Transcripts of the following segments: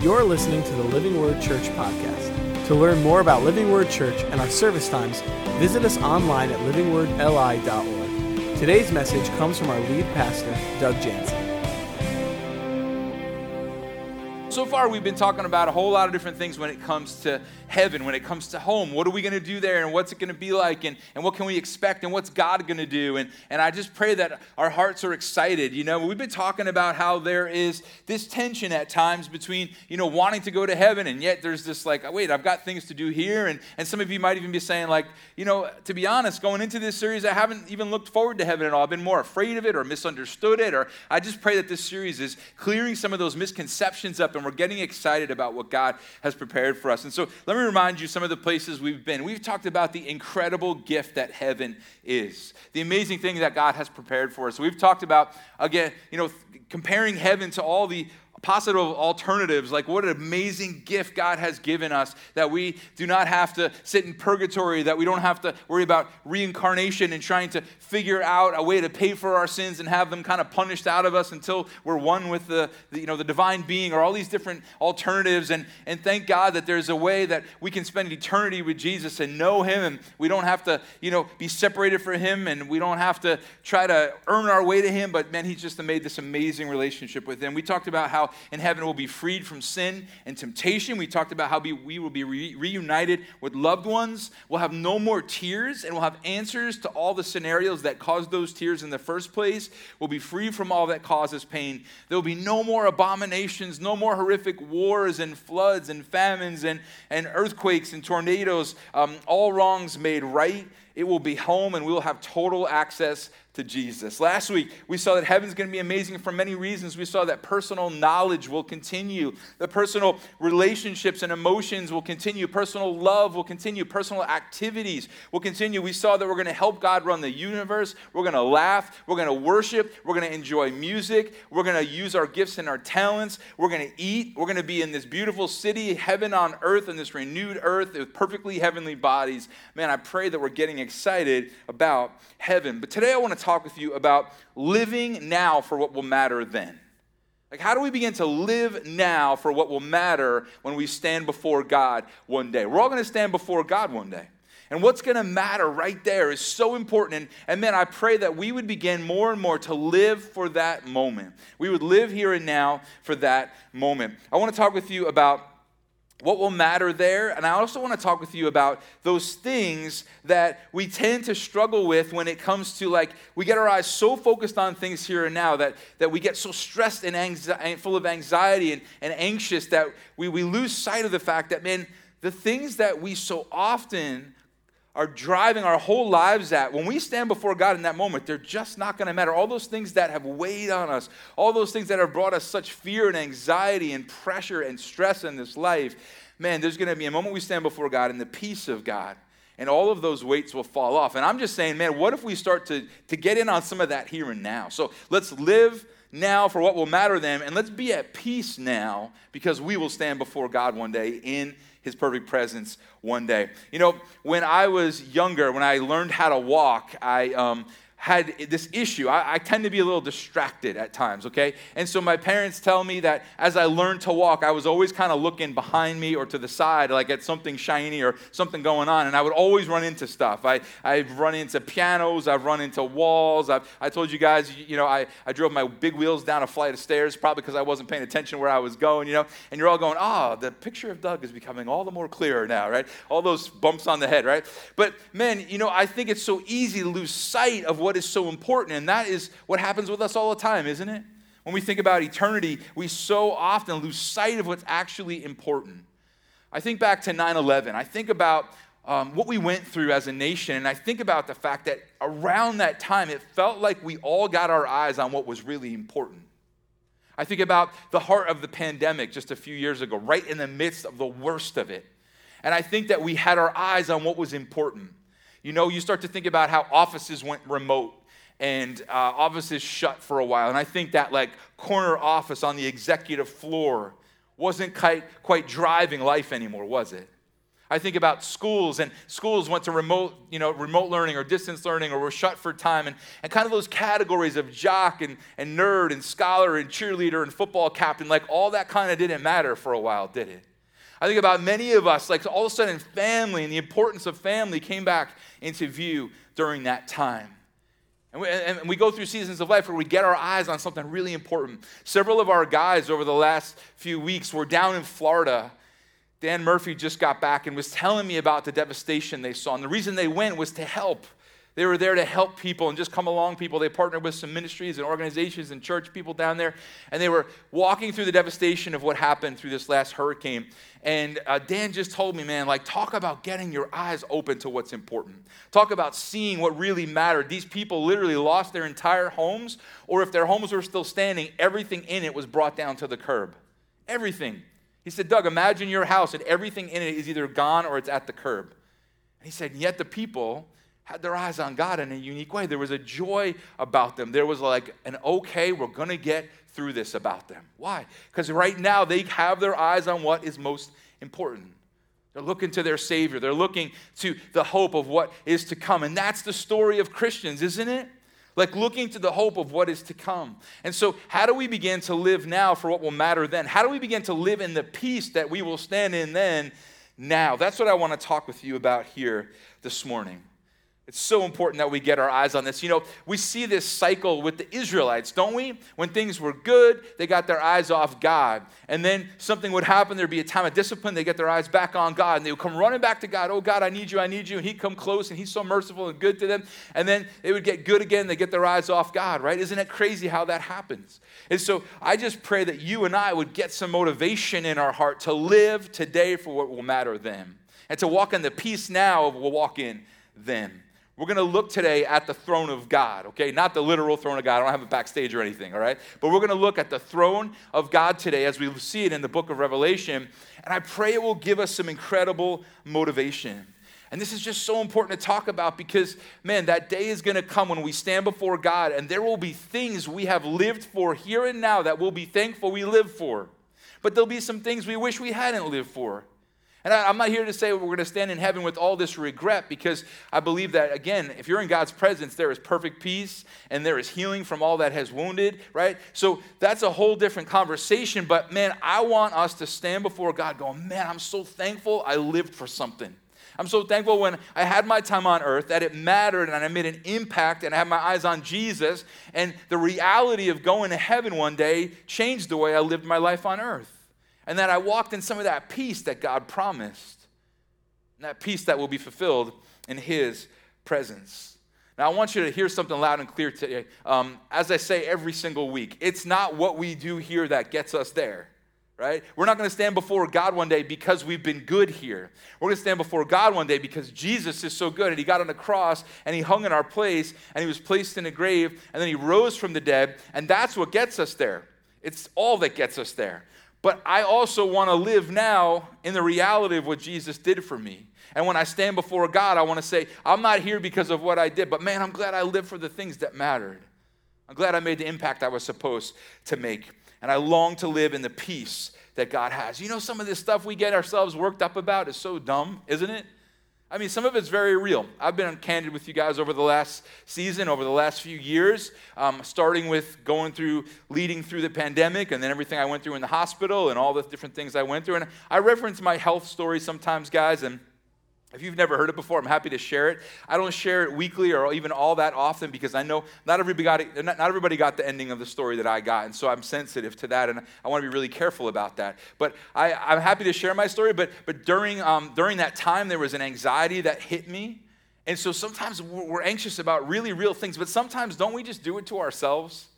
You're listening to the Living Word Church podcast. To learn more about Living Word Church and our service times, visit us online at livingwordli.org. Today's message comes from our lead pastor, Doug Jansen. So far, we've been talking about a whole lot of different things when it comes to heaven, when it comes to home. What are we going to do there, and what's it going to be like, and, and what can we expect, and what's God going to do? And, and I just pray that our hearts are excited. You know, we've been talking about how there is this tension at times between, you know, wanting to go to heaven, and yet there's this like, wait, I've got things to do here. And, and some of you might even be saying, like, you know, to be honest, going into this series, I haven't even looked forward to heaven at all. I've been more afraid of it or misunderstood it, or I just pray that this series is clearing some of those misconceptions up and we're getting excited about what God has prepared for us. And so let me remind you some of the places we've been. We've talked about the incredible gift that heaven is, the amazing thing that God has prepared for us. We've talked about, again, you know, comparing heaven to all the possible alternatives like what an amazing gift god has given us that we do not have to sit in purgatory that we don't have to worry about reincarnation and trying to figure out a way to pay for our sins and have them kind of punished out of us until we're one with the, the you know the divine being or all these different alternatives. And and thank god that there's a way that we can spend eternity with jesus and know him and we don't have to you know be separated from him and we don't have to try to earn our way to him. But man he's just made this amazing relationship with him. We talked about how in heaven we'll be freed from sin and temptation. We talked about how we will be re- reunited with loved ones. We'll have no more tears and we'll have answers to all the scenarios that caused those tears in the first place. We'll be free from all that causes pain. There will be no more abominations, no more horrific wars and floods and famines and, and earthquakes and tornadoes, um, all wrongs made right. It will be home and we will have total access to Jesus. Last week, we saw that heaven's going to be amazing for many reasons. We saw that personal knowledge will continue, the personal relationships and emotions will continue, personal love will continue, personal activities will continue. We saw that we're going to help God run the universe. We're going to laugh. We're going to worship. We're going to enjoy music. We're going to use our gifts and our talents. We're going to eat. We're going to be in this beautiful city, heaven on earth, in this renewed earth with perfectly heavenly bodies. Man, I pray that we're getting excited about heaven. But today I want to talk with you about living now for what will matter then. Like, how do we begin to live now for what will matter when we stand before God one day? We're all going to stand before God one day. And what's going to matter right there is so important. And, and man, I pray that we would begin more and more to live for that moment. We would live here and now for that moment. I want to talk with you about what will matter there. And I also want to talk with you about those things that we tend to struggle with when it comes to like, we get our eyes so focused on things here and now that, that we get so stressed and anxi- full of anxiety and, and anxious that we, we lose sight of the fact that, man, the things that we so often are driving our whole lives at, when we stand before God in that moment, they're just not going to matter. All those things that have weighed on us, all those things that have brought us such fear and anxiety and pressure and stress in this life, man, there's going to be a moment we stand before God and the peace of God and all of those weights will fall off. And I'm just saying, man, what if we start to, to get in on some of that here and now? So let's live now for what will matter then, and let's be at peace now because we will stand before God one day in his perfect presence one day. You know, when I was younger, when I learned how to walk, I um, had this issue. I, I, tend to be a little distracted at times, okay? And so my parents tell me that as I learned to walk, I was always kind of looking behind me or to the side, like at something shiny or something going on. And I would always run into stuff. I, I've run into pianos, I've run into walls. I've, I told you guys, you know, I, I drove my big wheels down a flight of stairs, probably because I wasn't paying attention where I was going, you know? And you're all going, oh, the picture of Doug is becoming all the more clearer now, right? All those bumps on the head, right? But man, you know, I think it's so easy to lose sight of what what is so important. And that is what happens with us all the time, isn't it? When we think about eternity, we so often lose sight of what's actually important. I think back to 9 11. I think about um, what we went through as a nation, and I think about the fact that around that time, it felt like we all got our eyes on what was really important. I think about the heart of the pandemic just a few years ago, right in the midst of the worst of it. And I think that we had our eyes on what was important. You know, you start to think about how offices went remote and uh, offices shut for a while. And I think that like corner office on the executive floor wasn't quite, quite driving life anymore, was it? I think about schools and schools went to remote, you know, remote learning or distance learning or were shut for time and, and kind of those categories of jock and, and nerd and scholar and cheerleader and football captain, like all that kind of didn't matter for a while, did it? I think about many of us, like all of a sudden family and the importance of family came back into view during that time. And we, and we, go through seasons of life where we get our eyes on something really important. Several of our guys over the last few weeks were down in Florida Dan Murphy just got back and was telling me about the devastation they saw. And the reason they went was to help. They were there to help people and just come along people. They partnered with some ministries and organizations and church people down there. And they were walking through the devastation of what happened through this last hurricane. And uh, Dan just told me, man, like, talk about getting your eyes open to what's important. Talk about seeing what really mattered. These people literally lost their entire homes, or if their homes were still standing, everything in it was brought down to the curb. Everything. He said, Doug, imagine your house and everything in it is either gone or it's at the curb. And he said, yet the people had their eyes on God in a unique way. There was a joy about them. There was like an okay, we're going to get through this about them. Why? Because right now they have their eyes on what is most important. They're looking to their Savior. They're looking to the hope of what is to come. And that's the story of Christians, isn't it? like looking to the hope of what is to come. And so, how do we begin to live now for what will matter then? How do we begin to live in the peace that we will stand in then, now? That's what I want to talk with you about here this morning. It's so important that we get our eyes on this. You know, we see this cycle with the Israelites, don't we? When things were good, they got their eyes off God. And then something would happen, there'd be a time of discipline, they get their eyes back on God, and they would come running back to God. Oh, God, I need you, I need you. And he'd come close, and he's so merciful and good to them. And then they would get good again, they get their eyes off God, right? Isn't it crazy how that happens? And so I just pray that you and I would get some motivation in our heart to live today for what will matter then, and to walk in the peace now of what will walk in then. We're going to look today at the throne of God, okay? Not the literal throne of God. I don't have it backstage or anything, all right? But we're going to look at the throne of God today as we see it in the book of Revelation. And I pray it will give us some incredible motivation. And this is just so important to talk about because, man, that day is going to come when we stand before God and there will be things we have lived for here and now that we'll be thankful we live for. But there'll be some things we wish we hadn't lived for. And I, am not here to say we're going to stand in heaven with all this regret because I believe that, again, if you're in God's presence, there is perfect peace and there is healing from all that has wounded, right? So that's a whole different conversation. But man, I want us to stand before God going, man, I'm so thankful I lived for something. I'm so thankful when I had my time on earth that it mattered and I made an impact and I had my eyes on Jesus. And the reality of going to heaven one day changed the way I lived my life on earth and that I walked in some of that peace that God promised, and that peace that will be fulfilled in His presence. Now, I want you to hear something loud and clear today. Um, as I say every single week, it's not what we do here that gets us there, right? We're not going to stand before God one day because we've been good here. We're going to stand before God one day because Jesus is so good and He got on the cross and He hung in our place and He was placed in a grave and then He rose from the dead, and that's what gets us there. It's all that gets us there. But I also want to live now in the reality of what Jesus did for me. And when I stand before God, I want to say, I'm not here because of what I did, but man, I'm glad I lived for the things that mattered. I'm glad I made the impact I was supposed to make. And I long to live in the peace that God has. You know, some of this stuff we get ourselves worked up about is so dumb, isn't it? I mean, some of it's very real. I've been candid with you guys over the last season, over the last few years, um, starting with going through, leading through the pandemic, and then everything I went through in the hospital and all the different things I went through. And I reference my health story sometimes, guys, and if you've never heard it before, I'm happy to share it. I don't share it weekly or even all that often because I know not everybody, got, not everybody got the ending of the story that I got. And so I'm sensitive to that and I want to be really careful about that. But I, am happy to share my story. But, but during, um, during that time, there was an anxiety that hit me. And so sometimes we're anxious about really real things, but sometimes don't we just do it to ourselves?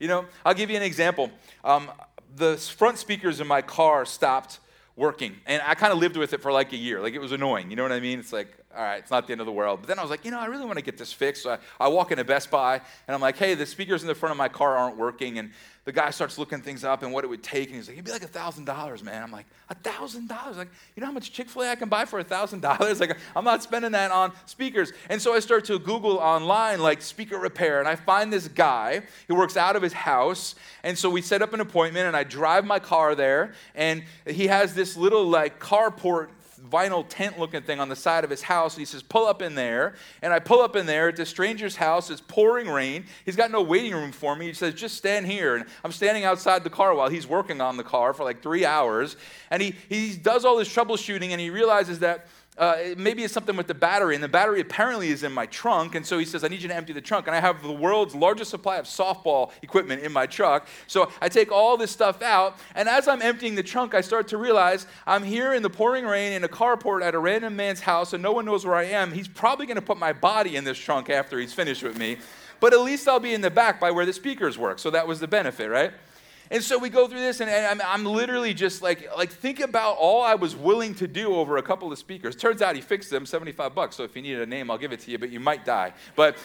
You know, I'll give you an example. Um, the front speakers in my car stopped working. And I kind of lived with it for like a year. Like it was annoying. You know what I mean? It's like, all right, it's not the end of the world. But then I was like, you know, I really want to get this fixed. So I, I walk into Best Buy and I'm like, hey, the speakers in the front of my car aren't working. And the guy starts looking things up and what it would take. And he's like, it'd be like a $1,000, man. I'm like, a $1,000? Like, you know how much Chick fil A I can buy for a $1,000? Like, I'm not spending that on speakers. And so I start to Google online, like, speaker repair. And I find this guy who works out of his house. And so we set up an appointment and I drive my car there. And he has this little, like, carport vinyl tent looking thing on the side of his house. And he says, Pull up in there. And I pull up in there. It's a stranger's house. It's pouring rain. He's got no waiting room for me. He says, Just stand here. And I'm standing outside the car while he's working on the car for like three hours. And he, he does all this troubleshooting and he realizes that uh, maybe it's something with the battery, and the battery apparently is in my trunk. And so he says, I need you to empty the trunk. And I have the world's largest supply of softball equipment in my truck. So I take all this stuff out. And as I'm emptying the trunk, I start to realize I'm here in the pouring rain in a carport at a random man's house, and no one knows where I am. He's probably going to put my body in this trunk after he's finished with me. But at least I'll be in the back by where the speakers work. So that was the benefit, right? And so we go through this, and, I'm, I'm, literally just like, like, think about all I was willing to do over a couple of speakers. Turns out he fixed them, 75 bucks. So if you need a name, I'll give it to you, but you might die. But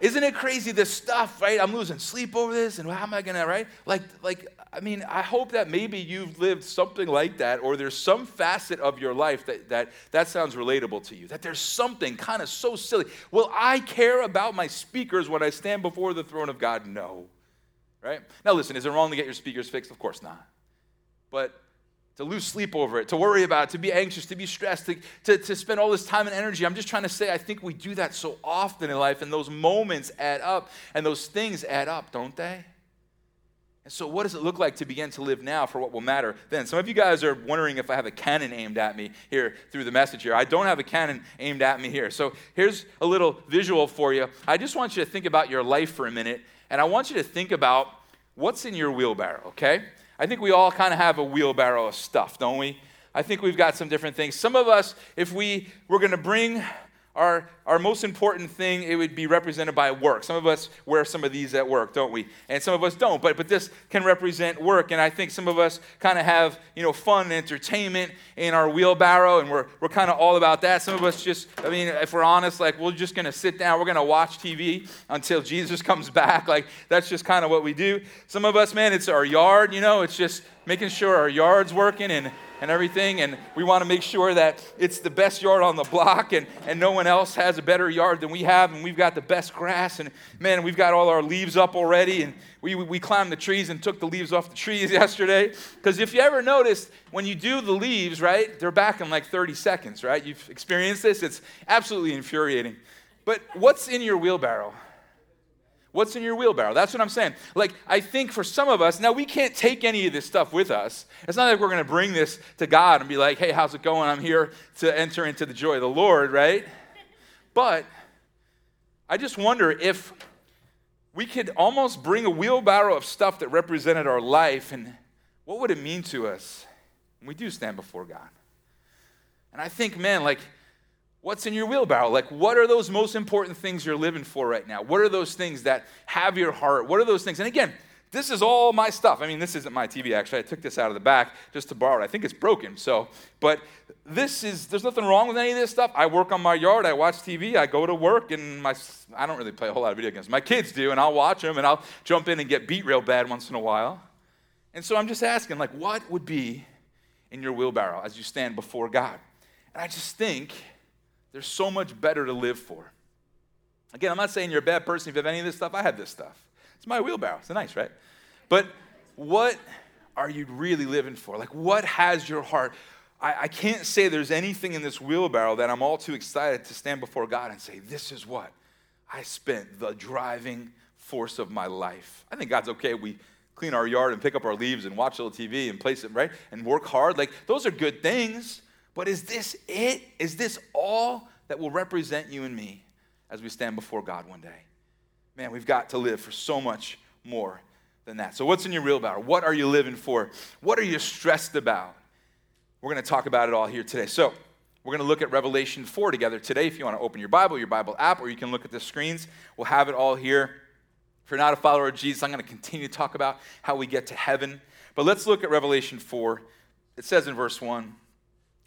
isn't it crazy this stuff, right? I'm losing sleep over this, and how am I gonna, right? Like, like, I mean, I hope that maybe you've lived something like that, or there's some facet of your life that that, that sounds relatable to you. That there's something kind of so silly. Will I care about my speakers when I stand before the throne of God? No right? Now, listen, is it wrong to get your speakers fixed? Of course not. But to lose sleep over it, to worry about it, to be anxious, to be stressed, to, to, to spend all this time and energy. I'm just trying to say, I think we do that so often in life, and those moments add up, and those things add up, don't they? And so, what does it look like to begin to live now for what will matter then? Some of you guys are wondering if I have a cannon aimed at me here through the message here. I don't have a cannon aimed at me here. So, here's a little visual for you. I just want you to think about your life for a minute and I want you to think about what's in your wheelbarrow, okay? I think we all kind of have a wheelbarrow of stuff, don't we? I think we've got some different things. Some of us, if we were going to bring our, our most important thing, it would be represented by work. Some of us wear some of these at work, don't we? And some of us don't, but, but this can represent work. And I think some of us kind of have, you know, fun and entertainment in our wheelbarrow, and we're, we're kind of all about that. Some of us just, I mean, if we're honest, like, we're just going to sit down, we're going to watch TV until Jesus comes back. Like, that's just kind of what we do. Some of us, man, it's our yard, you know, it's just making sure our yard's working and and everything. And we want to make sure that it's the best yard on the block and, and no one else has a better yard than we have. And we've got the best grass. And man, we've got all our leaves up already. And we, we climbed the trees and took the leaves off the trees yesterday. Because if you ever noticed, when you do the leaves, right, they're back in like 30 seconds, right? You've experienced this. It's absolutely infuriating. But what's in your wheelbarrow? What's in your wheelbarrow? That's what I'm saying. Like, I think for some of us, now we can't take any of this stuff with us. It's not like we're going to bring this to God and be like, hey, how's it going? I'm here to enter into the joy of the Lord, right? But I just wonder if we could almost bring a wheelbarrow of stuff that represented our life and what would it mean to us when we do stand before God? And I think, man, like, What's in your wheelbarrow? Like, what are those most important things you're living for right now? What are those things that have your heart? What are those things? And again, this is all my stuff. I mean, this isn't my TV, actually. I took this out of the back just to borrow it. I think it's broken. So, but this is, there's nothing wrong with any of this stuff. I work on my yard. I watch TV. I go to work, and my, I don't really play a whole lot of video games. My kids do, and I'll watch them, and I'll jump in and get beat real bad once in a while. And so I'm just asking, like, what would be in your wheelbarrow as you stand before God? And I just think, there's so much better to live for. Again, I'm not saying you're a bad person if you have any of this stuff. I have this stuff. It's my wheelbarrow. It's nice, right? But what are you really living for? Like, what has your heart? I, I can't say there's anything in this wheelbarrow that I'm all too excited to stand before God and say, This is what I spent the driving force of my life. I think God's okay. We clean our yard and pick up our leaves and watch a little TV and place it, right? And work hard. Like, those are good things. But is this it? Is this all that will represent you and me as we stand before God one day? Man, we've got to live for so much more than that. So, what's in your real wheelbarrow? What are you living for? What are you stressed about? We're going to talk about it all here today. So, we're going to look at Revelation 4 together today. If you want to open your Bible, your Bible app, or you can look at the screens, we'll have it all here. If you're not a follower of Jesus, I'm going to continue to talk about how we get to heaven. But let's look at Revelation 4. It says in verse 1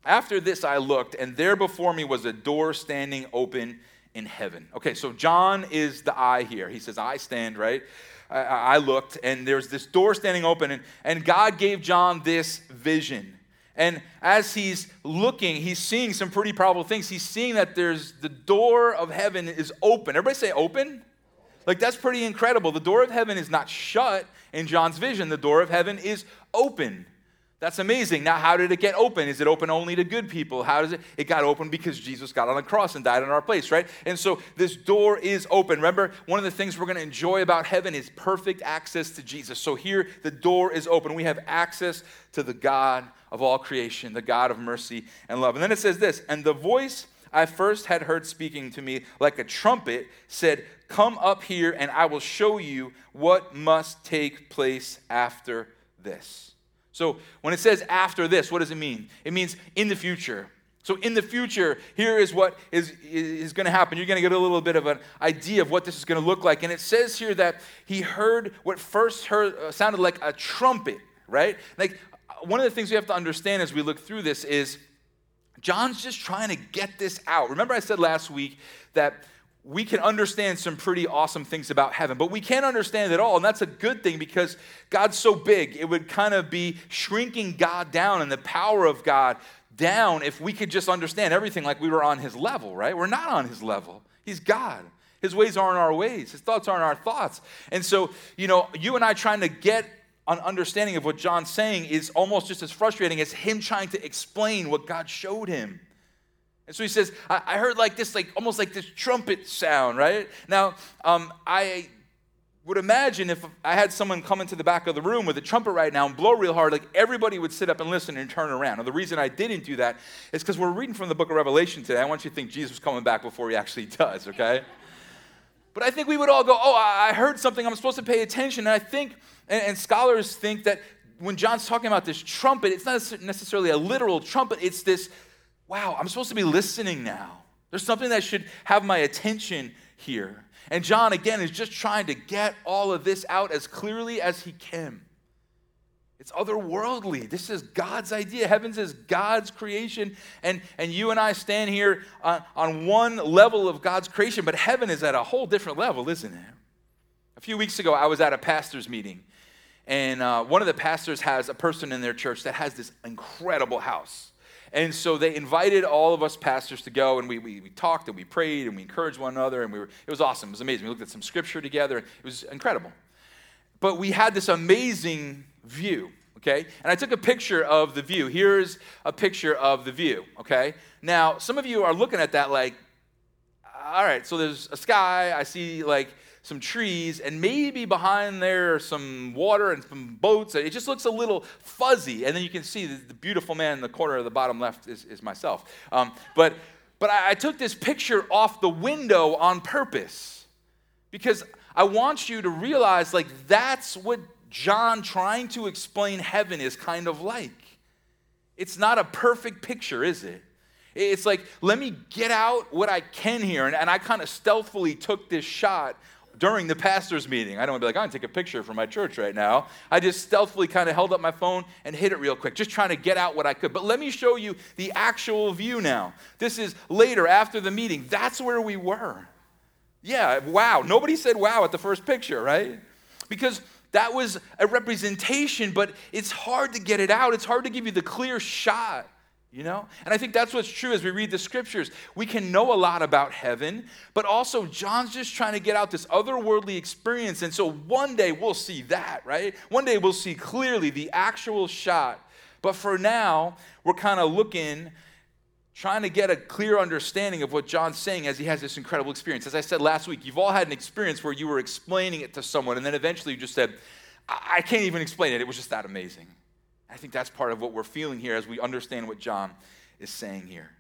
after this, I looked, and there before me was a door standing open in heaven. Okay, so John is the I here. He says, I stand, right? I, I looked, and there's this door standing open, and, and God gave John this vision. And as he's looking, he's seeing some pretty powerful things. He's seeing that there's the door of heaven is open. Everybody say open? Like that's pretty incredible. The door of heaven is not shut in John's vision, the door of heaven is open. That's amazing. Now, how did it get open? Is it open only to good people? How does it? It got open because Jesus got on the cross and died in our place, right? And so this door is open. Remember, one of the things we're going to enjoy about heaven is perfect access to Jesus. So here, the door is open. We have access to the God of all creation, the God of mercy and love. And then it says this, and the voice I first had heard speaking to me like a trumpet said, Come up here, and I will show you what must take place after this. So when it says after this, what does it mean? It means in the future. So in the future, here is what is, is going to happen. You're going to get a little bit of an idea of what this is going to look like. And it says here that he heard what first heard uh, sounded like a trumpet, right? Like one of the things we have to understand as we look through this is John's just trying to get this out. Remember I said last week that we can understand some pretty awesome things about heaven, but we can't understand it all. And that's a good thing because God's so big. It would kind of be shrinking God down and the power of God down if we could just understand everything like we were on his level, right? We're not on his level. He's God. His ways aren't our ways, his thoughts aren't our thoughts. And so, you know, you and I trying to get an understanding of what John's saying is almost just as frustrating as him trying to explain what God showed him. And so he says, I, I heard like this, like almost like this trumpet sound, right? Now, um, I would imagine if I had someone come into the back of the room with a trumpet right now and blow real hard, like everybody would sit up and listen and turn around. Now, the reason I didn't do that is because we're reading from the book of Revelation today. I want you to think Jesus was coming back before he actually does, okay? But I think we would all go, Oh, I heard something. I'm supposed to pay attention. And I think, and, and scholars think that when John's talking about this trumpet, it's not necessarily a literal trumpet, it's this wow, I'm supposed to be listening now. There's something that should have my attention here. And John, again, is just trying to get all of this out as clearly as he can. It's otherworldly. This is God's idea. Heavens is God's creation. And, and you and I stand here on, on one level of God's creation, but heaven is at a whole different level, isn't it? A few weeks ago, I was at a pastor's meeting. And uh, one of the pastors has a person in their church that has this incredible house. And so they invited all of us pastors to go, and we, we, we, talked and we prayed and we encouraged one another, and we were, it was awesome. It was amazing. We looked at some scripture together. and It was incredible. But we had this amazing view, okay? And I took a picture of the view. Here's a picture of the view, okay? Now, some of you are looking at that like, all right, so there's a sky. I see like some trees, and maybe behind there some water and some boats. It just looks a little fuzzy. And then you can see the, the beautiful man in the corner of the bottom left is, is myself. Um, but but I, I took this picture off the window on purpose because I want you to realize like that's what John trying to explain heaven is kind of like. It's not a perfect picture, is it? It's like, let me get out what I can here. And, and I kind of stealthily took this shot during the pastor's meeting. I don't want to be like, I'm going to take a picture for my church right now. I just stealthily kind of held up my phone and hit it real quick, just trying to get out what I could. But let me show you the actual view now. This is later after the meeting. That's where we were. Yeah, wow. Nobody said wow at the first picture, right? Because that was a representation, but it's hard to get it out. It's hard to give you the clear shot you know? And I think that's what's true as we read the scriptures. We can know a lot about heaven, but also John's just trying to get out this otherworldly experience. And so one day we'll see that, right? One day we'll see clearly the actual shot. But for now, we're kind of looking, trying to get a clear understanding of what John's saying as he has this incredible experience. As I said last week, you've all had an experience where you were explaining it to someone, and then eventually you just said, I can't even explain it. It was just that amazing. I think that's part of what we're feeling here as we understand what John is saying here.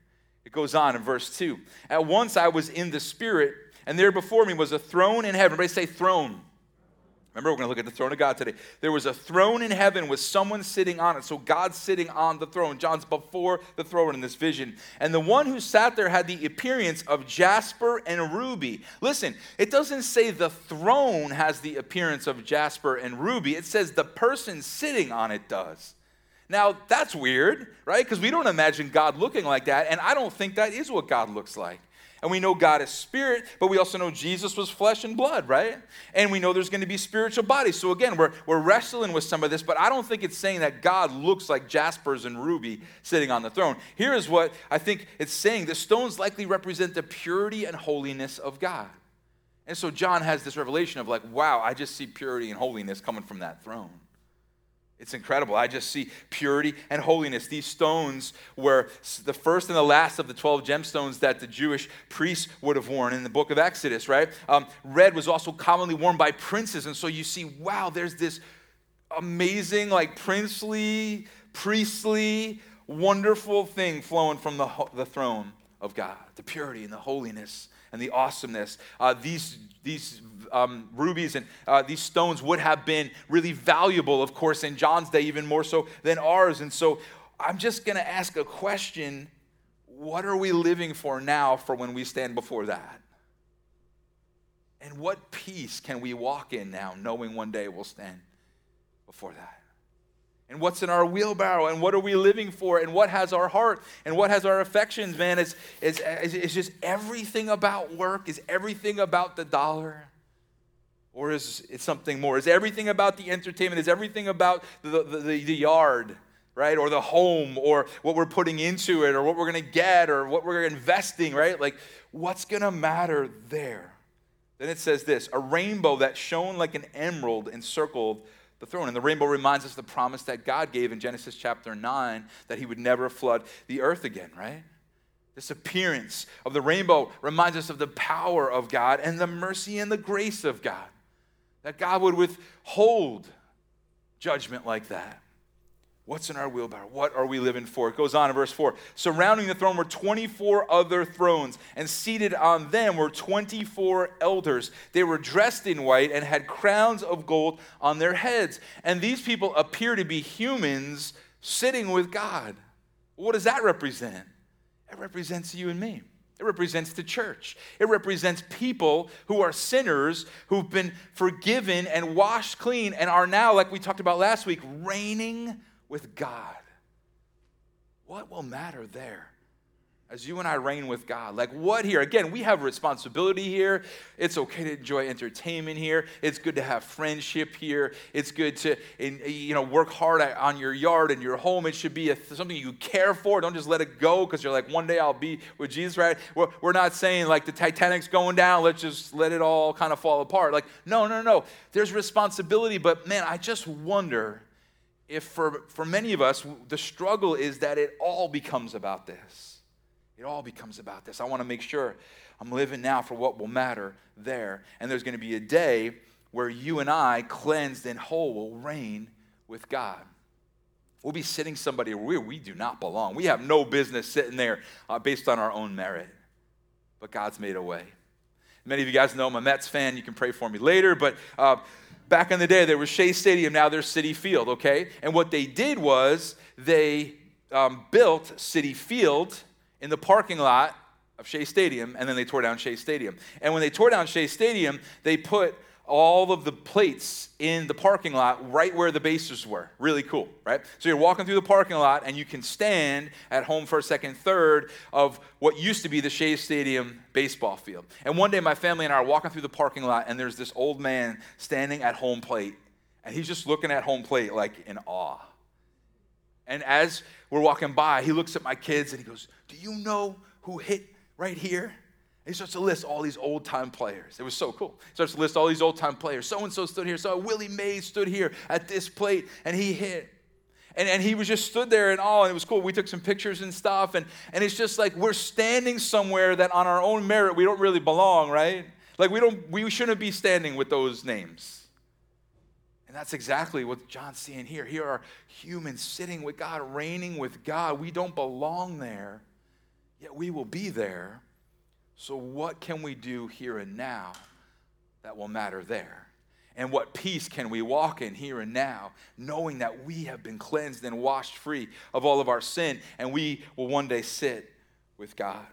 It goes on in verse 2. At once I was in the Spirit, and there before me was a throne in heaven. Everybody say throne. Remember, we're going to look at the throne of God today. There was a throne in heaven with someone sitting on it. So God's sitting on the throne. John's before the throne in this vision. And the one who sat there had the appearance of jasper and ruby. Listen, it doesn't say the throne has the appearance of jasper and ruby, it says the person sitting on it does. Now, that's weird, right? Because we don't imagine God looking like that, and I don't think that is what God looks like. And we know God is spirit, but we also know Jesus was flesh and blood, right? And we know there's going to be spiritual bodies. So again, we're, we're wrestling with some of this, but I don't think it's saying that God looks like Jaspers and Ruby sitting on the throne. Here is what I think it's saying the stones likely represent the purity and holiness of God. And so John has this revelation of like, wow, I just see purity and holiness coming from that throne. It's incredible. I just see purity and holiness. These stones were the first and the last of the 12 gemstones that the Jewish priests would have worn in the book of Exodus, right? Um, red was also commonly worn by princes. And so you see, wow, there's this amazing, like princely, priestly, wonderful thing flowing from the, the throne of God the purity and the holiness and the awesomeness. Uh, these these um, rubies and uh, these stones would have been really valuable, of course, in John's day, even more so than ours. And so I'm just going to ask a question What are we living for now for when we stand before that? And what peace can we walk in now, knowing one day we'll stand before that? And what's in our wheelbarrow? And what are we living for? And what has our heart? And what has our affections man? It's, it's, it's just everything about work. Is everything about the dollar? Or is it something more? Is everything about the entertainment? Is everything about the, the, the, the yard right? Or the home? Or what we're putting into it? Or what we're going to get? Or what we're investing right? Like what's going to matter there? Then it says this a rainbow that shone like an emerald encircled the throne. And the rainbow reminds us the promise that God gave in Genesis chapter 9 that he would never flood the earth again, right? This appearance of the rainbow reminds us of the power of God and the mercy and the grace of God. That God would withhold judgment like that. What's in our wheelbarrow? What are we living for? It goes on in verse 4. Surrounding the throne were 24 other thrones, and seated on them were 24 elders. They were dressed in white and had crowns of gold on their heads. And these people appear to be humans sitting with God. What does that represent? It represents you and me. It represents the church. It represents people who are sinners who've been forgiven and washed clean and are now, like we talked about last week, reigning with God. What will matter there? As you and I reign with God. Like what here? Again, we have responsibility here. It's okay to enjoy entertainment here. It's good to have friendship here. It's good to you know work hard on your yard and your home. It should be a, something you care for. Don't just let it go because you're like one day I'll be with Jesus. Right? We're, we're not saying like the Titanic's going down. Let's just let it all kind of fall apart. Like no, no, no. There's responsibility, but man, I just wonder if for, for many of us, the struggle is that it all becomes about this. It all becomes about this. I want to make sure I'm living now for what will matter there. And there's going to be a day where you and I, cleansed and whole, will reign with God. We'll be sitting somebody where we do not belong. We have no business sitting there uh, based on our own merit. But God's made a way. Many of you guys know I'm a Mets fan. You can pray for me later. But uh, back in the day, there was Shea Stadium, now there's Citi Field, okay? And what they did was they um, built Citi Field in the parking lot of Shea Stadium, and then they tore down Shea Stadium. And when they tore down Shea Stadium, they put all of the plates in the parking lot right where the bases were. Really cool, right? So you're walking through the parking lot and you can stand at home first, second, third of what used to be the Shea Stadium baseball field. And one day my family and I are walking through the parking lot and there's this old man standing at home plate and he's just looking at home plate like in awe. And as we're walking by, he looks at my kids and he goes, Do you know who hit right here? He starts to list all these old time players. It was so cool. He starts to list all these old time players. So and so stood here. So Willie Mays stood here at this plate and he hit. And, and he was just stood there in awe and it was cool. We took some pictures and stuff. And, and it's just like we're standing somewhere that on our own merit we don't really belong, right? Like we don't we shouldn't be standing with those names. And that's exactly what John's seeing here. Here are humans sitting with God, reigning with God. We don't belong there, yet we will be there so, what can we do here and now that will matter there? And what peace can we walk in here and now, knowing that we have been cleansed and washed free of all of our sin, and we will one day sit with God?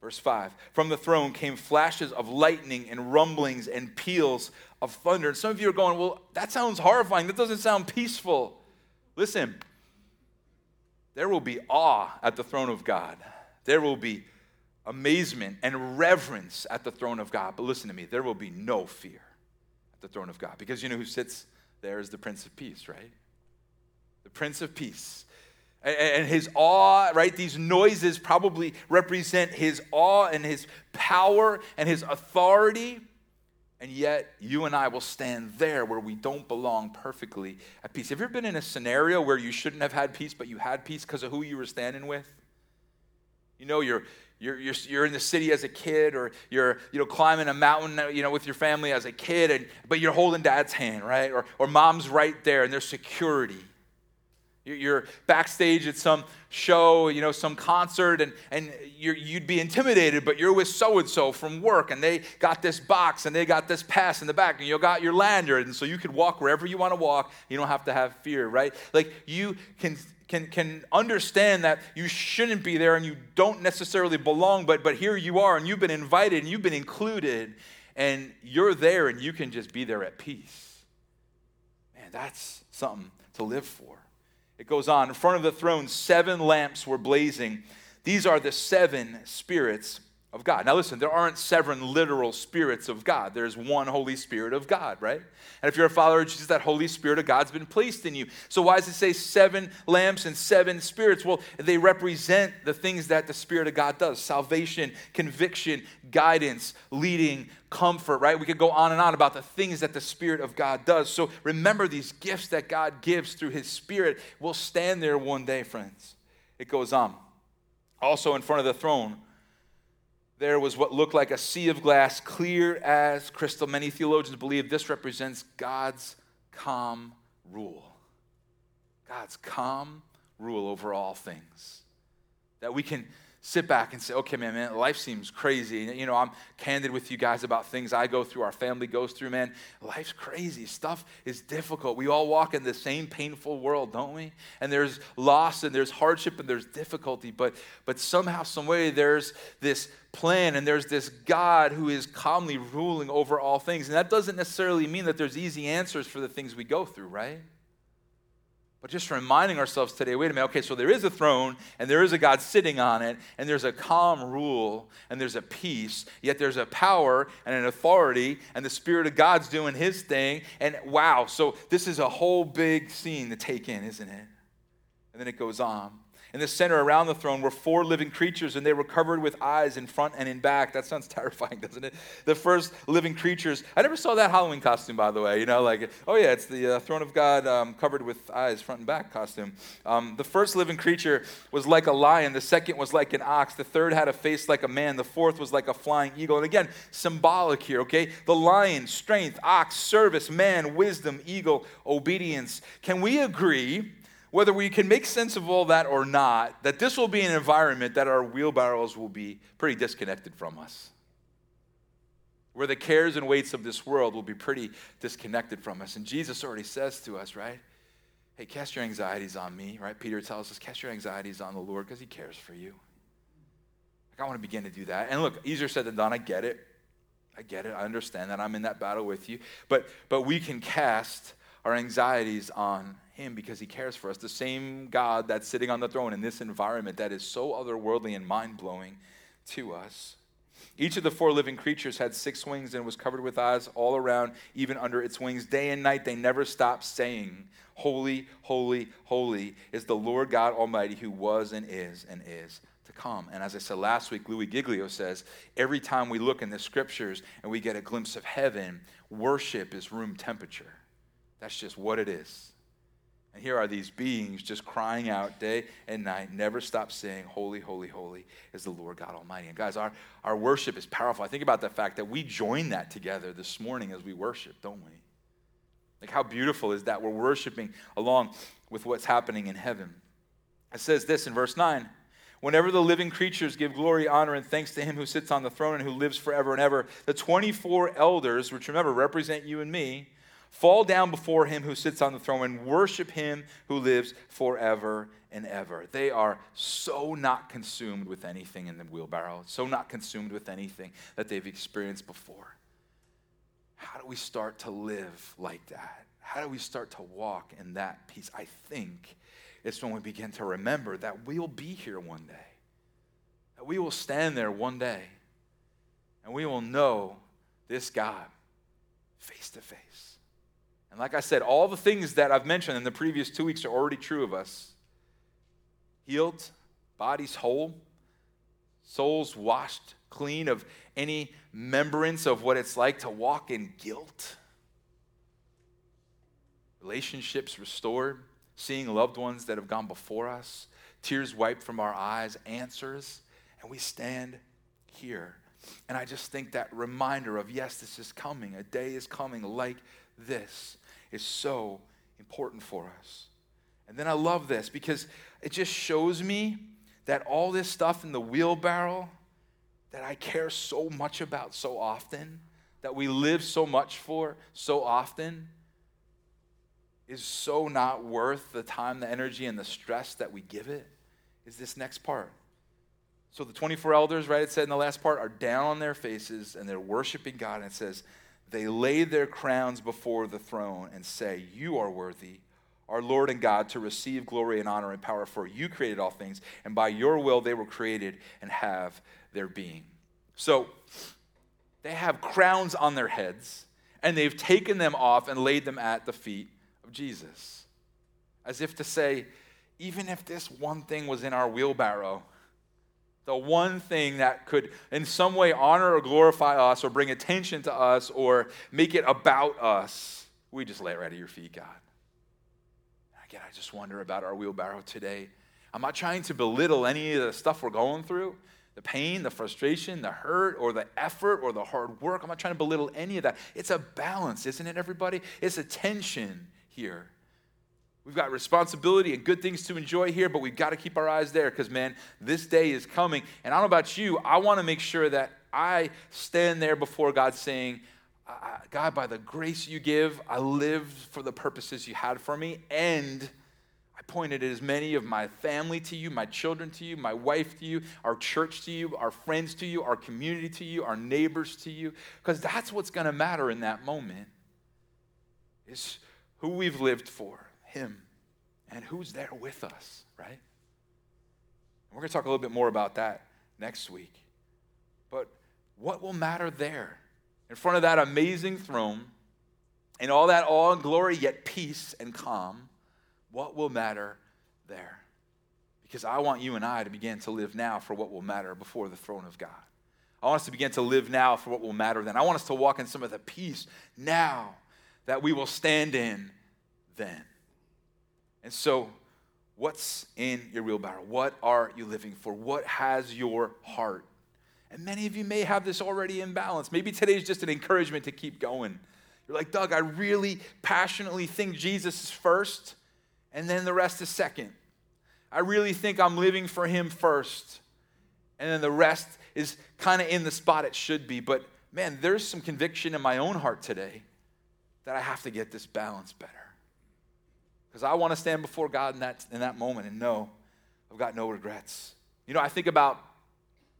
Verse 5 From the throne came flashes of lightning and rumblings and peals of thunder. And some of you are going, Well, that sounds horrifying. That doesn't sound peaceful. Listen, there will be awe at the throne of God. There will be amazement and reverence at the throne of God. But listen to me, there will be no fear at the throne of God because you know who sits there is the Prince of Peace, right? The Prince of Peace. And his awe, right? These noises probably represent his awe and his power and his authority. And yet, you and I will stand there where we don't belong perfectly at peace. Have you ever been in a scenario where you shouldn't have had peace, but you had peace because of who you were standing with? You know, you're, you're, you're, you're in the city as a kid, or you're you know, climbing a mountain you know, with your family as a kid, and, but you're holding dad's hand, right? Or, or mom's right there, and there's security. You're backstage at some show, you know, some concert, and, and you would be intimidated, but you're with so and so from work, and they got this box and they got this pass in the back, and you got your lanyard, and so you could walk wherever you want to walk. You don't have to have fear, right? Like you can can, can understand that you shouldn't be there and you don't necessarily belong, but, but here you are and you've been invited and you've been included and you're there and you can just be there at peace. Man, that's something to live for. It goes on. In front of the throne, seven lamps were blazing. These are the seven spirits of God. Now, listen, there aren't seven literal spirits of God. There's one Holy Spirit of God, right? And if you're a follower of Jesus, that Holy Spirit of God's been placed in you. So, why does it say seven lamps and seven spirits? Well, they represent the things that the Spirit of God does salvation, conviction, guidance, leading, comfort, right? We could go on and on about the things that the Spirit of God does. So, remember these gifts that God gives through His Spirit will stand there one day, friends. It goes on. Also, in front of the throne, there was what looked like a sea of glass, clear as crystal. Many theologians believe this represents God's calm rule. God's calm rule over all things. That we can sit back and say, okay, man, man, life seems crazy. You know, I'm candid with you guys about things I go through, our family goes through, man. Life's crazy. Stuff is difficult. We all walk in the same painful world, don't we? And there's loss and there's hardship and there's difficulty, but but somehow, some way, there's this plan and there's this God who is calmly ruling over all things. And that doesn't necessarily mean that there's easy answers for the things we go through, right? But just reminding ourselves today wait a minute, okay, so there is a throne and there is a God sitting on it, and there's a calm rule and there's a peace, yet there's a power and an authority, and the Spirit of God's doing his thing. And wow, so this is a whole big scene to take in, isn't it? And then it goes on. In the center around the throne were four living creatures, and they were covered with eyes in front and in back. That sounds terrifying, doesn't it? The first living creatures. I never saw that Halloween costume, by the way. You know, like, oh yeah, it's the uh, throne of God um, covered with eyes, front and back costume. Um, the first living creature was like a lion. The second was like an ox. The third had a face like a man. The fourth was like a flying eagle. And again, symbolic here, okay? The lion, strength, ox, service, man, wisdom, eagle, obedience. Can we agree? Whether we can make sense of all that or not, that this will be an environment that our wheelbarrows will be pretty disconnected from us. Where the cares and weights of this world will be pretty disconnected from us. And Jesus already says to us, right? Hey, cast your anxieties on me, right? Peter tells us, cast your anxieties on the Lord because he cares for you. Like, I want to begin to do that. And look, easier said than done. I get it. I get it. I understand that. I'm in that battle with you. But, but we can cast our anxieties on him because he cares for us. The same God that's sitting on the throne in this environment that is so otherworldly and mind blowing to us. Each of the four living creatures had six wings and was covered with eyes all around, even under its wings. Day and night, they never stopped saying, Holy, holy, holy is the Lord God Almighty who was and is and is to come. And as I said last week, Louis Giglio says every time we look in the scriptures and we get a glimpse of heaven, worship is room temperature. That's just what it is. And here are these beings just crying out day and night, never stop saying, Holy, holy, holy is the Lord God Almighty. And guys, our, our worship is powerful. I think about the fact that we join that together this morning as we worship, don't we? Like, how beautiful is that? We're worshiping along with what's happening in heaven. It says this in verse 9 Whenever the living creatures give glory, honor, and thanks to him who sits on the throne and who lives forever and ever, the 24 elders, which remember represent you and me, fall down before him who sits on the throne and worship him who lives forever and ever. They are so not consumed with anything in the wheelbarrow, so not consumed with anything that they've experienced before. How do we start to live like that? How do we start to walk in that peace? I think it's when we begin to remember that we'll be here one day, that we will stand there one day, and we will know this God face to face. And like I said, all the things that I've mentioned in the previous two weeks are already true of us. Healed, bodies whole, souls washed clean of any remembrance of what it's like to walk in guilt, relationships restored, seeing loved ones that have gone before us, tears wiped from our eyes, answers, and we stand here. And I just think that reminder of, yes, this is coming, a day is coming like this, is so important for us. And then I love this because it just shows me that all this stuff in the wheelbarrow that I care so much about so often, that we live so much for so often, is so not worth the time, the energy, and the stress that we give it, is this next part. So the 24 elders, right, it said in the last part, are down on their faces and they're worshiping God. And it says, they lay their crowns before the throne and say, You are worthy, our Lord and God, to receive glory and honor and power, for you created all things, and by your will they were created and have their being. So they have crowns on their heads, and they've taken them off and laid them at the feet of Jesus. As if to say, even if this one thing was in our wheelbarrow, the one thing that could in some way honor or glorify us or bring attention to us or make it about us, we just lay it right at your feet, God. Again, I just wonder about our wheelbarrow today. I'm not trying to belittle any of the stuff we're going through the pain, the frustration, the hurt, or the effort, or the hard work. I'm not trying to belittle any of that. It's a balance, isn't it, everybody? It's a tension here. We've got responsibility and good things to enjoy here, but we've got to keep our eyes there because, man, this day is coming. And I don't know about you, I want to make sure that I stand there before God saying, God, by the grace you give, I live for the purposes you had for me, and I pointed as many of my family to you, my children to you, my wife to you, our church to you, our friends to you, our community to you, our neighbors to you, because that's what's going to matter in that moment. Is who we've lived for him and who's there with us, right? And we're going to talk a little bit more about that next week. But what will matter there? In front of that amazing throne, and all that awe and glory, yet peace and calm, what will matter there? Because I want you and I to begin to live now for what will matter before the throne of God. I want us to begin to live now for what will matter then. I want us to walk in some of the peace now that we will stand in then. And so, what's in your wheelbarrow? What are you living for? What has your heart? And many of you may have this already in balance. Maybe today is just an encouragement to keep going. You're like, Doug, I really passionately think Jesus is first, and then the rest is second. I really think I'm living for Him first, and then the rest is kind of in the spot it should be. But man, there's some conviction in my own heart today that I have to get this balance better. Because I want to stand before God in that, in that moment and know I've got no regrets. You know, I think about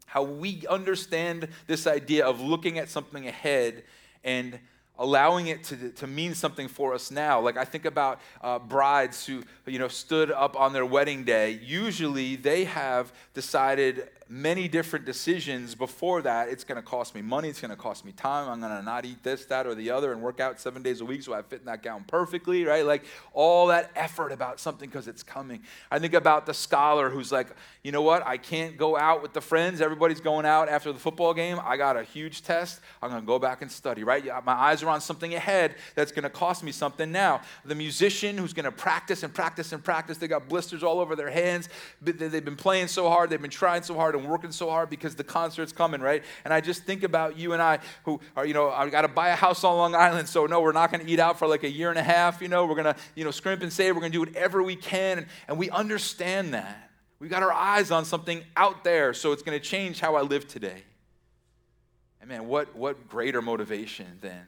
how we understand this idea of looking at something ahead and allowing it to, to mean something for us now. Like I think about uh, brides who, you know, stood up on their wedding day. Usually they have decided many different decisions before that. It's going to cost me money. It's going to cost me time. I'm going to not eat this, that, or the other and work out seven days a week so I fit in that gown perfectly, right? Like all that effort about something because it's coming. I think about the scholar who's like, you know what? I can't go out with the friends. Everybody's going out after the football game. I got a huge test. I'm going to go back and study, right? My eyes are on something ahead that's going to cost me something now. The musician who's going to practice and practice and practice. They got blisters all over their hands. They've been playing so hard. They've been trying so hard and working so hard because the concert's coming, right? And I just think about you and I who are, you know, I've got to buy a house on Long Island, so no, we're not going to eat out for like a year and a half, you know, we're going to, you know, scrimp and save, we're going to do whatever we can. And, and we understand that. We've got our eyes on something out there, so it's going to change how I live today. And man, what, what greater motivation than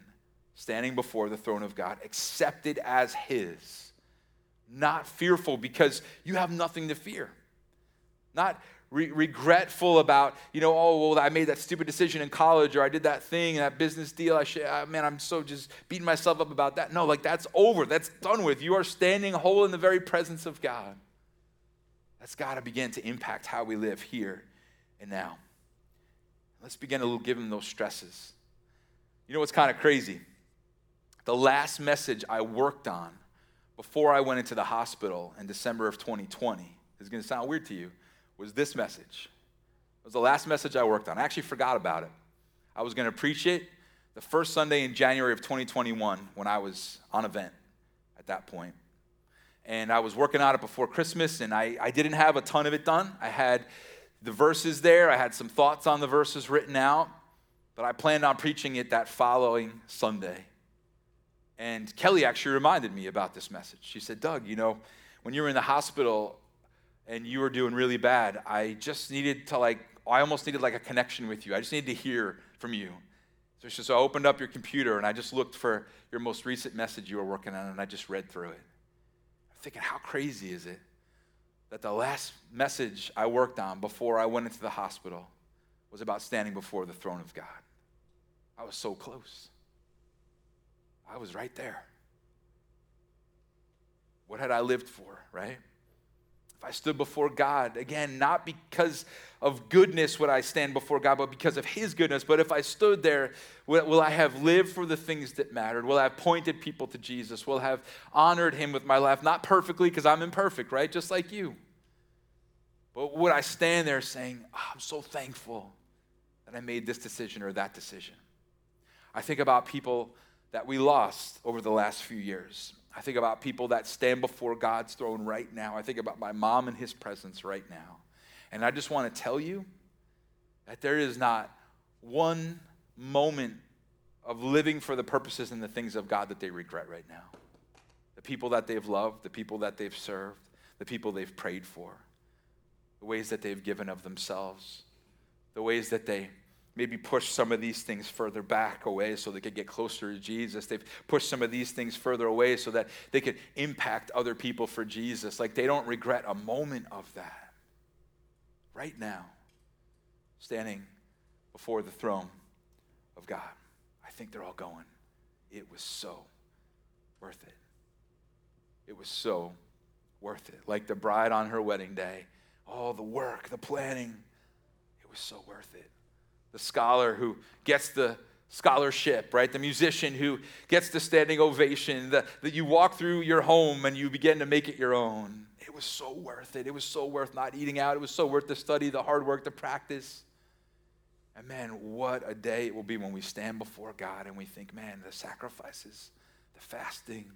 standing before the throne of God, accepted as His, not fearful because you have nothing to fear, not re- regretful about, you know, oh, well, I made that stupid decision in college or I did that thing, that business deal. I should, uh, man, I'm so just beating myself up about that. No, like that's over. That's done with. You are standing whole in the very presence of God. That's got to begin to impact how we live here and now. Let's begin to give him those stresses. You know what's kind of crazy? The last message I worked on before I went into the hospital in December of 2020 is going to sound weird to you was this message It was the last message I worked on. I actually forgot about it. I was going to preach it the first Sunday in January of 2021 when I was on event at that point. And I was working on it before Christmas, and I, I didn't have a ton of it done. I had the verses there, I had some thoughts on the verses written out, but I planned on preaching it that following Sunday. And Kelly actually reminded me about this message. She said, Doug, you know, when you were in the hospital and you were doing really bad, I just needed to, like, I almost needed like a connection with you. I just needed to hear from you. So, she, so I opened up your computer and I just looked for your most recent message you were working on and I just read through it. I'm thinking, how crazy is it that the last message I worked on before I went into the hospital was about standing before the throne of God? I was so close. I was right there. What had I lived for, right? If I stood before God, again, not because of goodness would I stand before God, but because of His goodness. But if I stood there, will I have lived for the things that mattered? Will I have pointed people to Jesus? Will I have honored Him with my life? Not perfectly, because I'm imperfect, right? Just like you. But would I stand there saying, oh, I'm so thankful that I made this decision or that decision? I think about people that we lost over the last few years. I think about people that stand before God's throne right now. I think about my mom in his presence right now. And I just want to tell you that there is not one moment of living for the purposes and the things of God that they regret right now. The people that they've loved, the people that they've served, the people they've prayed for, the ways that they've given of themselves, the ways that they maybe push some of these things further back away so they could get closer to Jesus. They've pushed some of these things further away so that they could impact other people for Jesus. Like they don't regret a moment of that. Right now, standing before the throne of God. I think they're all going, it was so worth it. It was so worth it. Like the bride on her wedding day, all the work, the planning, it was so worth it the scholar who gets the scholarship, right? The musician who gets the standing ovation, that you walk through your home and you begin to make it your own. It was so worth it. It was so worth not eating out. It was so worth the study, the hard work, the practice. And man, what a day it will be when we stand before God and we think, man, the sacrifices, the fasting,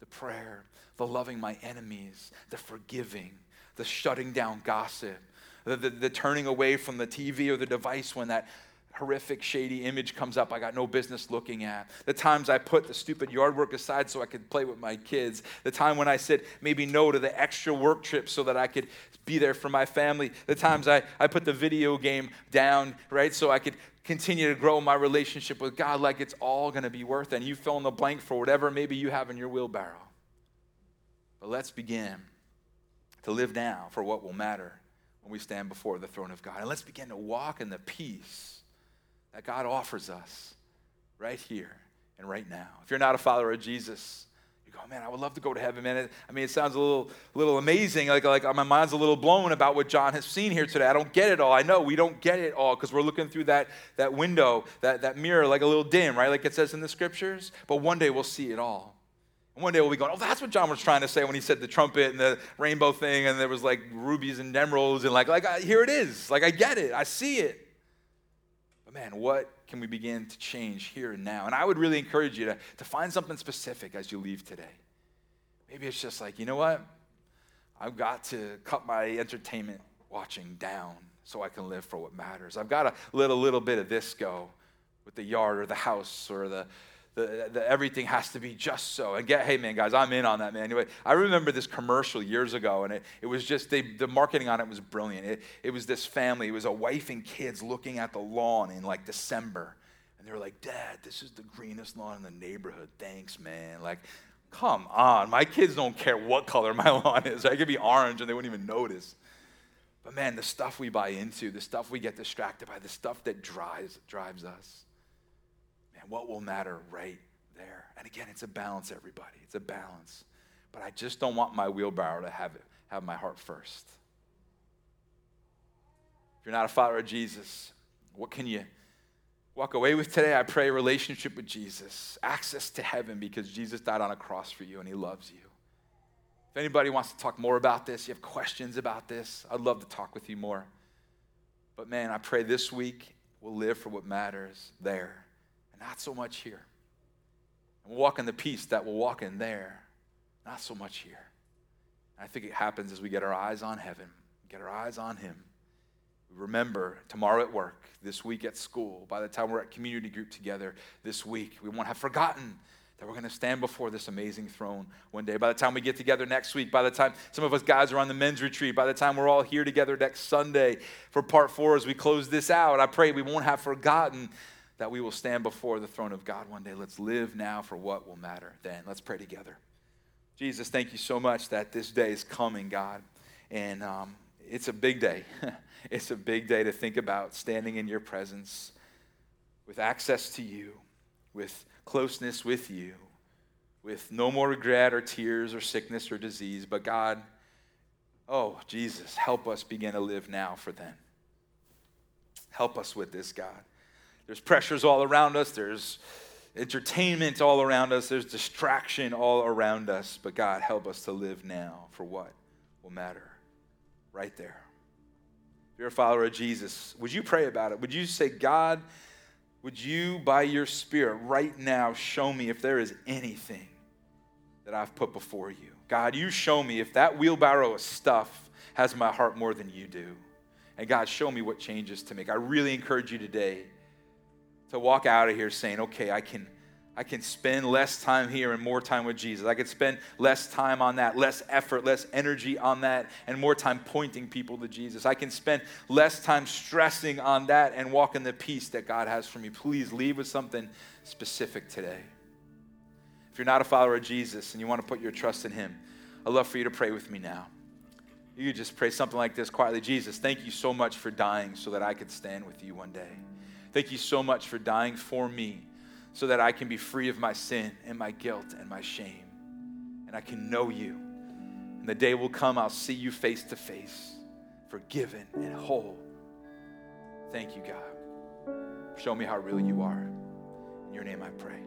the prayer, the loving my enemies, the forgiving, the shutting down gossip, the, the, the turning away from the TV or the device when that horrific, shady image comes up I got no business looking at. The times I put the stupid yard work aside so I could play with my kids. The time when I said maybe no to the extra work trip so that I could be there for my family. The times I, I put the video game down, right, so I could continue to grow my relationship with God like it's all going to be worth it. And you fill in the blank for whatever maybe you have in your wheelbarrow. But let's begin to live now for what will matter when we stand before the throne of God. And let's begin to walk in the peace that God offers us right here and right now. If you're not a follower of Jesus, you go, man, I would love to go to heaven, man. I mean, it sounds a little, a little amazing. Like, like my mind's a little blown about what John has seen here today. I don't get it all. I know we don't get it all because we're looking through that, that window, that, that mirror, like a little dim, right? Like it says in the scriptures. But one day we'll see it all. One day we'll be going, oh, that's what John was trying to say when he said the trumpet and the rainbow thing, and there was like rubies and emeralds, and like, like here it is. Like, I get it. I see it. But man, what can we begin to change here and now? And I would really encourage you to, to find something specific as you leave today. Maybe it's just like, you know what? I've got to cut my entertainment watching down so I can live for what matters. I've got to let a little bit of this go with the yard or the house or the the, the, everything has to be just so. And get, hey, man, guys, I'm in on that, man. Anyway, I remember this commercial years ago, and it, it was just, they, the marketing on it was brilliant. It, it was this family, it was a wife and kids looking at the lawn in like December. And they were like, Dad, this is the greenest lawn in the neighborhood. Thanks, man. Like, come on. My kids don't care what color my lawn is. It could be orange and they wouldn't even notice. But man, the stuff we buy into, the stuff we get distracted by, the stuff that drives, drives us and what will matter right there. And again, it's a balance, everybody. It's a balance. But I just don't want my wheelbarrow to have, it, have my heart first. If you're not a follower of Jesus, what can you walk away with today? I pray relationship with Jesus, access to heaven because Jesus died on a cross for you and he loves you. If anybody wants to talk more about this, you have questions about this, I'd love to talk with you more. But man, I pray this week we'll live for what matters there not so much here. And we'll walk in the peace that we'll walk in there, not so much here. I think it happens as we get our eyes on heaven, get our eyes on Him. We remember tomorrow at work, this week at school, by the time we're at community group together this week, we won't have forgotten that we're going to stand before this amazing throne one day. By the time we get together next week, by the time some of us guys are on the men's retreat, by the time we're all here together next Sunday for part four as we close this out, I pray we won't have forgotten that we will stand before the throne of God one day. Let's live now for what will matter then. Let's pray together. Jesus, thank you so much that this day is coming, God. And um, it's a big day. it's a big day to think about standing in your presence with access to you, with closeness with you, with no more regret or tears or sickness or disease. But God, oh, Jesus, help us begin to live now for then. Help us with this, God. There's pressures all around us. There's entertainment all around us. There's distraction all around us. But God, help us to live now for what will matter right there. If you're a follower of Jesus, would you pray about it? Would you say, God, would you, by your Spirit, right now show me if there is anything that I've put before you? God, you show me if that wheelbarrow of stuff has my heart more than you do. And God, show me what changes to make. I really encourage you today to walk out of here saying, okay, I can, I can spend less time here and more time with Jesus. I could spend less time on that, less effort, less energy on that, and more time pointing people to Jesus. I can spend less time stressing on that and walk in the peace that God has for me. Please leave with something specific today. If you're not a follower of Jesus and you want to put your trust in Him, I'd love for you to pray with me now. You could just pray something like this quietly Jesus, thank you so much for dying so that I could stand with you one day. Thank you so much for dying for me so that I can be free of my sin and my guilt and my shame. And I can know you. And the day will come, I'll see you face to face, forgiven and whole. Thank you, God. Show me how real you are. In your name I pray.